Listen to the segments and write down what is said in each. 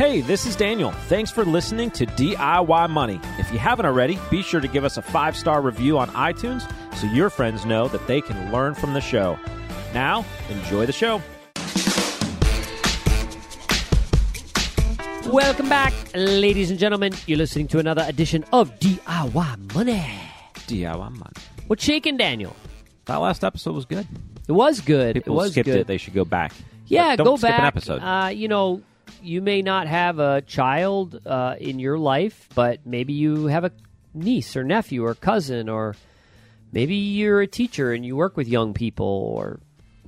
Hey, this is Daniel. Thanks for listening to DIY Money. If you haven't already, be sure to give us a five star review on iTunes so your friends know that they can learn from the show. Now, enjoy the show. Welcome back, ladies and gentlemen. You're listening to another edition of DIY Money. DIY Money. What's shaking, Daniel? That last episode was good. It was good. People it was skipped good. it. They should go back. yeah, go skip back. an episode. Uh, you know, you may not have a child uh, in your life, but maybe you have a niece or nephew or cousin, or maybe you're a teacher and you work with young people or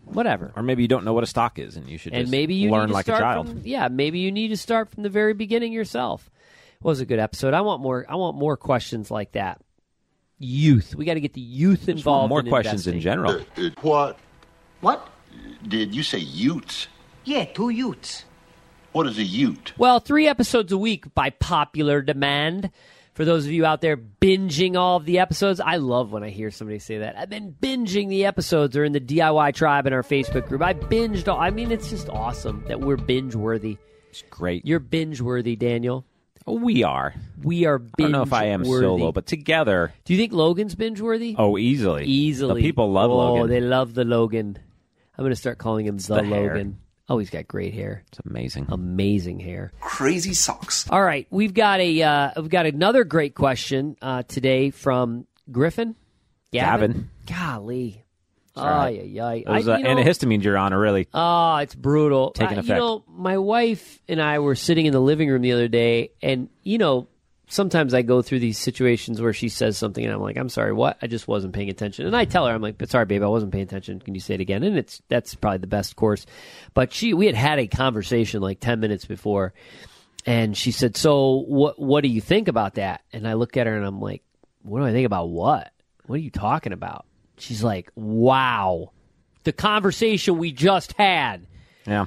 whatever. or maybe you don't know what a stock is, and you should and just maybe you learn like a child. From, yeah, maybe you need to start from the very beginning yourself. It was a good episode. I want more. I want more questions like that. Youth. We got to get the youth involved. more in questions in general. Uh, what? What? Did you say utes? Yeah, two Utes. What is a ute? Well, three episodes a week by popular demand. For those of you out there binging all of the episodes, I love when I hear somebody say that. I've been binging the episodes or in the DIY tribe in our Facebook group. I binged all. I mean, it's just awesome that we're binge worthy. It's great. You're binge worthy, Daniel. Oh, we are. We are I binge don't know if I am solo, but together, Do you think Logan's binge worthy? oh, easily. Easily. The people love oh, Logan. they love the Logan. I'm going to start calling him the, the. Logan. Oh, he's got great hair. It's amazing. Amazing hair. Crazy socks. All right, we've got a uh, we've got another great question uh, today from Griffin. Gavin. Golly. right. yeah, ay, ay. Those I- uh, you know- antihistamines you're on are really Oh, it's brutal. Taking Uh, effect. You know, my wife and I were sitting in the living room the other day, and you know, sometimes I go through these situations where she says something, and I'm like, "I'm sorry, what? I just wasn't paying attention." And I tell her, "I'm like, but sorry, babe, I wasn't paying attention. Can you say it again?" And it's that's probably the best course. But she, we had had a conversation like ten minutes before, and she said, "So what? What do you think about that?" And I look at her, and I'm like, "What do I think about what? What are you talking about?" She's like, "Wow." The conversation we just had. yeah.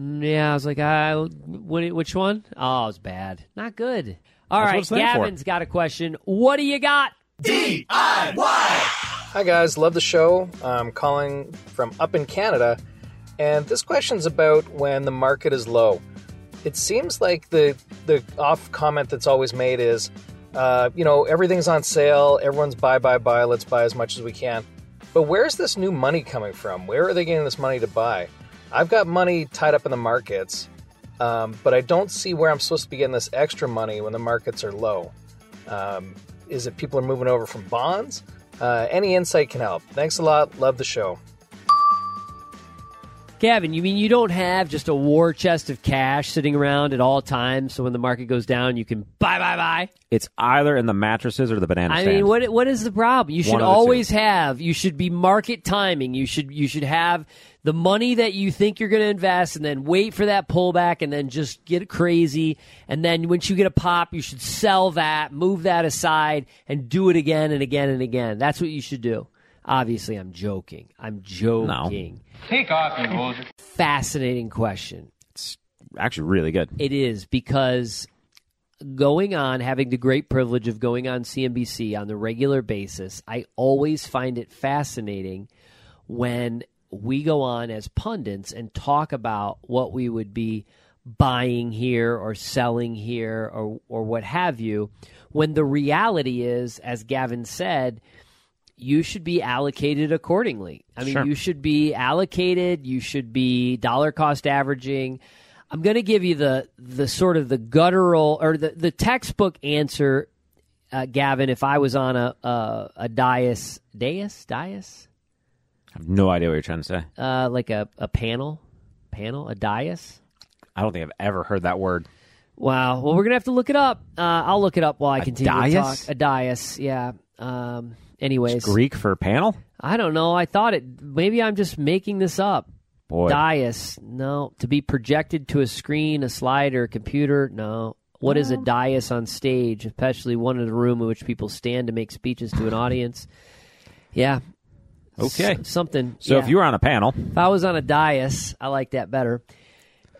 Yeah, I was like, uh, what, which one? Oh, it was bad. Not good. All That's what right, it's there for. Gavin's got a question. What do you got? DIY! Hi, guys. Love the show. I'm calling from up in Canada, and this question's about when the market is low. It seems like the the off comment that's always made is, uh, you know, everything's on sale. Everyone's buy, buy, buy. Let's buy as much as we can. But where's this new money coming from? Where are they getting this money to buy? I've got money tied up in the markets, um, but I don't see where I'm supposed to be getting this extra money when the markets are low. Um, is it people are moving over from bonds? Uh, any insight can help. Thanks a lot. Love the show. Gavin, you mean you don't have just a war chest of cash sitting around at all times so when the market goes down you can buy, buy, buy? It's either in the mattresses or the banana I stand. mean, what what is the problem? You should One of the always have. You should be market timing. You should you should have the money that you think you're going to invest, and then wait for that pullback, and then just get crazy. And then once you get a pop, you should sell that, move that aside, and do it again and again and again. That's what you should do. Obviously, I'm joking. I'm joking. Take off, you hoser. Fascinating question. It's actually, really good. It is because going on, having the great privilege of going on CNBC on the regular basis, I always find it fascinating when we go on as pundits and talk about what we would be buying here or selling here or or what have you when the reality is as Gavin said you should be allocated accordingly. I mean, Sure. you should be allocated. You should be dollar cost averaging. I'm going to give you the the sort of the guttural or the the textbook answer, uh, Gavin. If I was on a a, a dais, dais, dais, I have no idea what you're trying to say. uh, like a, a panel, panel, a dais. I don't think I've ever heard that word. Wow. Well, we're gonna have to look it up. Uh, I'll look it up while I A continue to talk. A dais, yeah. Um, anyways, Greek for panel? I don't know. I thought it. Maybe I'm just making this up. Boy. Dais, no. To be projected to a screen, a slide, or a computer, no. What is a dais on stage, especially one in a room in which people stand to make speeches to an audience? Yeah. Okay. S- something. So yeah. if you were on a panel, If I was on a dais, I like that better.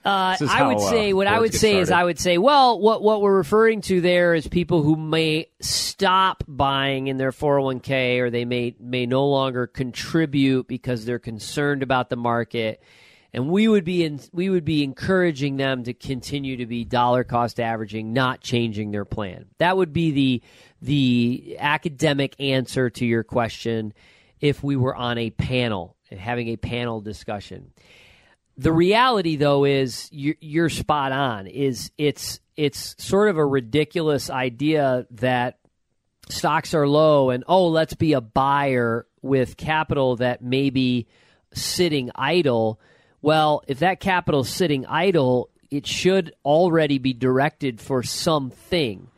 Uh, I would how, uh, say what I would say is. I would say well what what we're referring to there is people who may stop buying in their 401k or they may may no longer contribute because they're concerned about the market and we would be in, we would be encouraging them to continue to be dollar cost averaging, not changing their plan. That would be the the academic answer to your question if we were on a panel and having a panel discussion. The reality, though, is you're, you're spot on. Is it's it's sort of a ridiculous idea that stocks are low and oh, let's be a buyer with capital that may be sitting idle. Well, if that capital is sitting idle, it should already be directed for something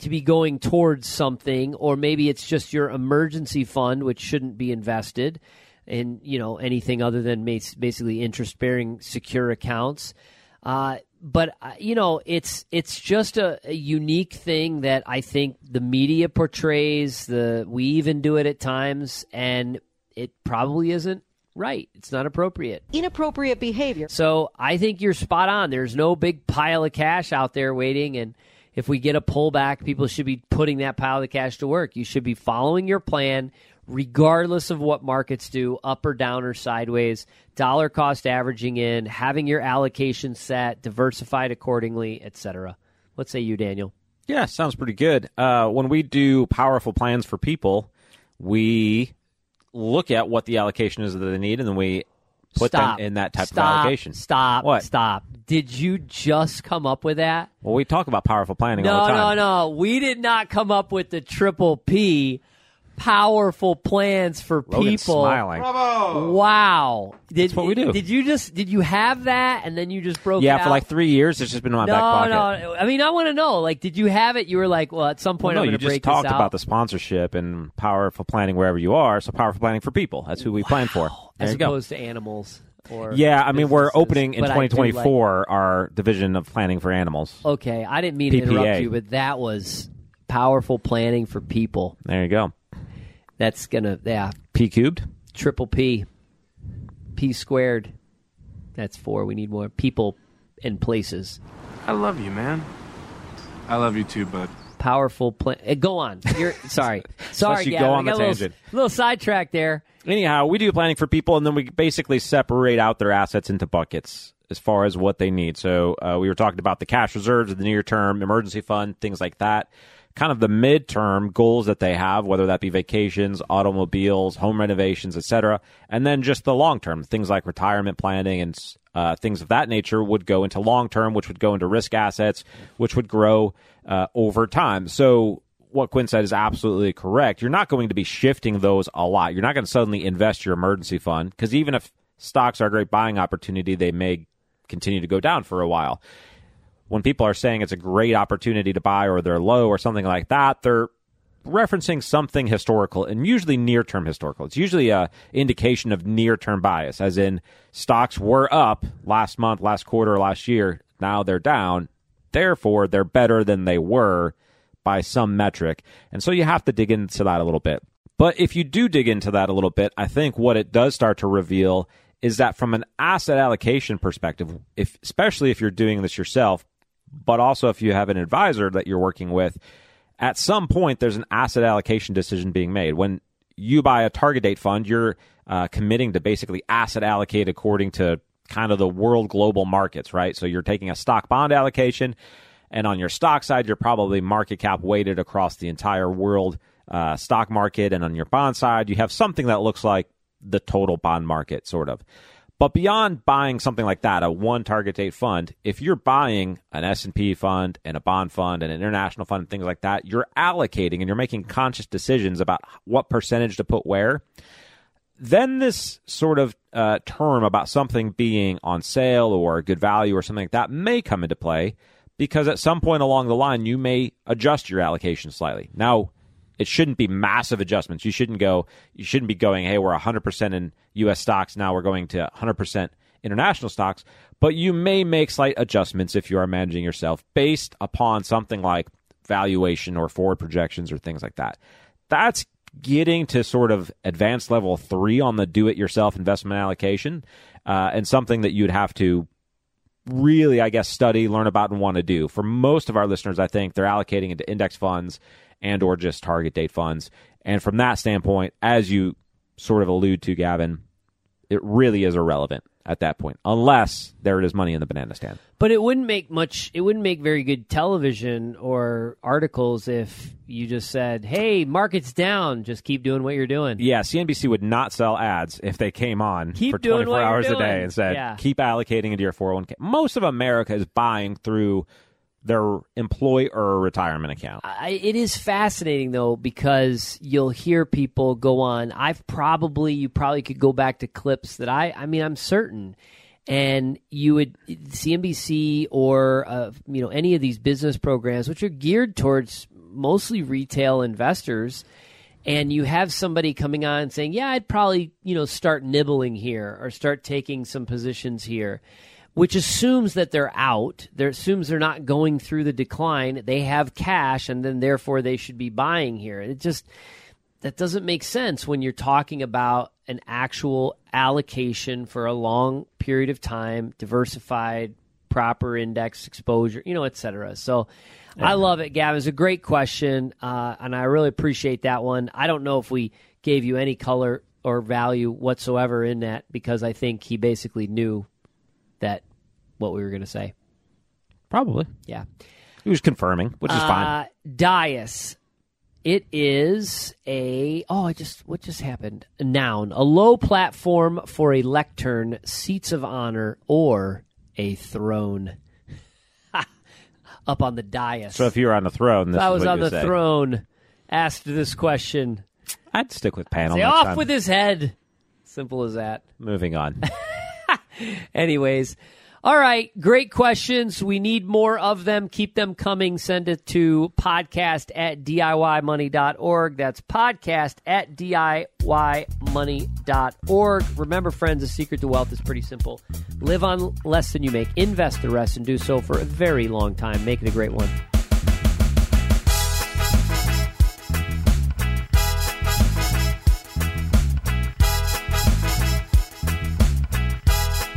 to be going towards something, or maybe it's just your emergency fund, which shouldn't be invested in you know anything other than basically interest bearing secure accounts. Uh, but uh, you know, it's it's just a, a, unique thing that I think the media portrays. The we even do it at times, and it probably isn't right. It's not appropriate. Inappropriate behavior. So I think you're spot on. There's no big pile of cash out there waiting, and if we get a pullback, people should be putting that pile of cash to work. You should be following your plan, regardless of what markets do, up or down or sideways, dollar cost averaging in, having your allocation set, diversified accordingly, etc. What say you, Daniel? Yeah, sounds pretty good. Uh, when we do powerful plans for people, we look at what the allocation is that they need, and then we put stop. them in that type stop, of allocation. Stop. What? Stop. Did you just come up with that? Well, we talk about powerful planning no, all the time. No, time. no, We did not come up with the triple P powerful plans for Logan's people. smiling. Wow. Did, That's what we do. Did you just did you have that and then you just broke Yeah, it for like three years, it's just been in my no, back pocket. no. I mean, I want to know. Like, did you have it? You were like, well, at some Well, point, no, I'm you going to just break talked out. about the sponsorship and powerful planning wherever you are. So powerful planning for people. That's who we plan for. There as you go. opposed to animals. Yeah, I mean, we're opening in But I do like- 2024 our division of planning for animals. okay, I didn't mean to interrupt you, but that was powerful planning for people. There you go. That's gonna, yeah, P cubed. triple P, P squared. That's four. We need more people and places. I love you, man. I love you too, bud. Powerful plan. uh, Go on. You're sorry. Sorry, you Gavin. go I on got the a little, little sidetrack there. Anyhow, we do planning for people, and then we basically separate out their assets into buckets as far as what they need. So uh, we were talking about the cash reserves, of the near term emergency fund, things like that. Kind of the midterm goals that they have, whether that be vacations, automobiles, home renovations, etc., and then just the long term things like retirement planning and uh, things of that nature would go into long term, which would go into risk assets, which would grow uh, over time. So what Quint said is absolutely correct. You're not going to be shifting those a lot. You're not going to suddenly invest your emergency fund because even if stocks are a great buying opportunity, they may continue to go down for a while. When people are saying it's a great opportunity to buy or they're low or something like that, they're referencing something historical and usually near term historical. It's usually a indication of near term bias, as in stocks were up last month, last quarter, last year. Now they're down. Therefore, they're better than they were by some metric. And so you have to dig into that a little bit. But if you do dig into that a little bit, I think what it does start to reveal is that from an asset allocation perspective, if especially if you're doing this yourself, but also if you have an advisor that you're working with, at some point there's an asset allocation decision being made. When you buy a target date fund, you're uh, committing to basically asset allocate according to kind of the world global markets, right? So you're taking a stock bond allocation, and on your stock side, you're probably market cap weighted across the entire world uh, stock market, and on your bond side, you have something that looks like the total bond market, sort of. But beyond buying something like that, a one target date fund, if you're buying an S&P fund and a bond fund and an international fund and things like that, you're allocating and you're making conscious decisions about what percentage to put where. Then this sort of uh, term about something being on sale or a good value or something like that may come into play because at some point along the line you may adjust your allocation slightly. Now, it shouldn't be massive adjustments. You shouldn't go. You shouldn't be going. Hey, we're 100% in U.S. stocks now. We're going to 100% international stocks. But you may make slight adjustments if you are managing yourself based upon something like valuation or forward projections or things like that. That's getting to sort of advanced level three on the do-it-yourself investment allocation, uh, and something that you'd have to really, I guess, study, learn about, and want to do. For most of our listeners, I think they're allocating into index funds and or just target date funds. And from that standpoint, as you sort of allude to, Gavin, it really is irrelevant. at that point, unless there it is money in the banana stand. But it wouldn't make much. It wouldn't make very good television or articles if you just said, "Hey, market's down. Just keep doing what you're doing." Yeah, CNBC would not sell ads if they came on Keep for 24 hours a day and said, Yeah. keep allocating into your 401k. Most of America is buying through their employer retirement account. I, it is fascinating though because you'll hear people go on. I've probably you probably could go back to clips that I. I mean, I'm certain. And you would CNBC or uh, you know any of these business programs, which are geared towards mostly retail investors, and you have somebody coming on saying, "Yeah, I'd probably you know start nibbling here or start taking some positions here," which assumes that they're out. There assumes they're not going through the decline. They have cash, and then therefore they should be buying here. It just that doesn't make sense when you're talking about an actual allocation for a long period of time, diversified, proper index exposure, you know, et cetera. So I love it, Gavin. It's a great question, uh, and I really appreciate that one. I don't know if we gave you any color or value whatsoever in that because I think he basically knew that what we were going to say. Probably. Yeah. He was confirming, which is fine. Uh, Dais. It is a oh, I just what just happened? A noun, a low platform for a lectern, seats of honor, or a throne. Up on the dais. So if you were on the throne, this If I was on the say. throne, asked this question. I'd stick with panel Say off time. with his head. Simple as that. Moving on. Anyways, all right, great questions. We need more of them. Keep them coming. Send it to podcast at DIYmoney.org. That's podcast at DIYmoney.org. Remember, friends, the secret to wealth is pretty simple live on less than you make, invest the rest, and do so for a very long time. Make it a great one.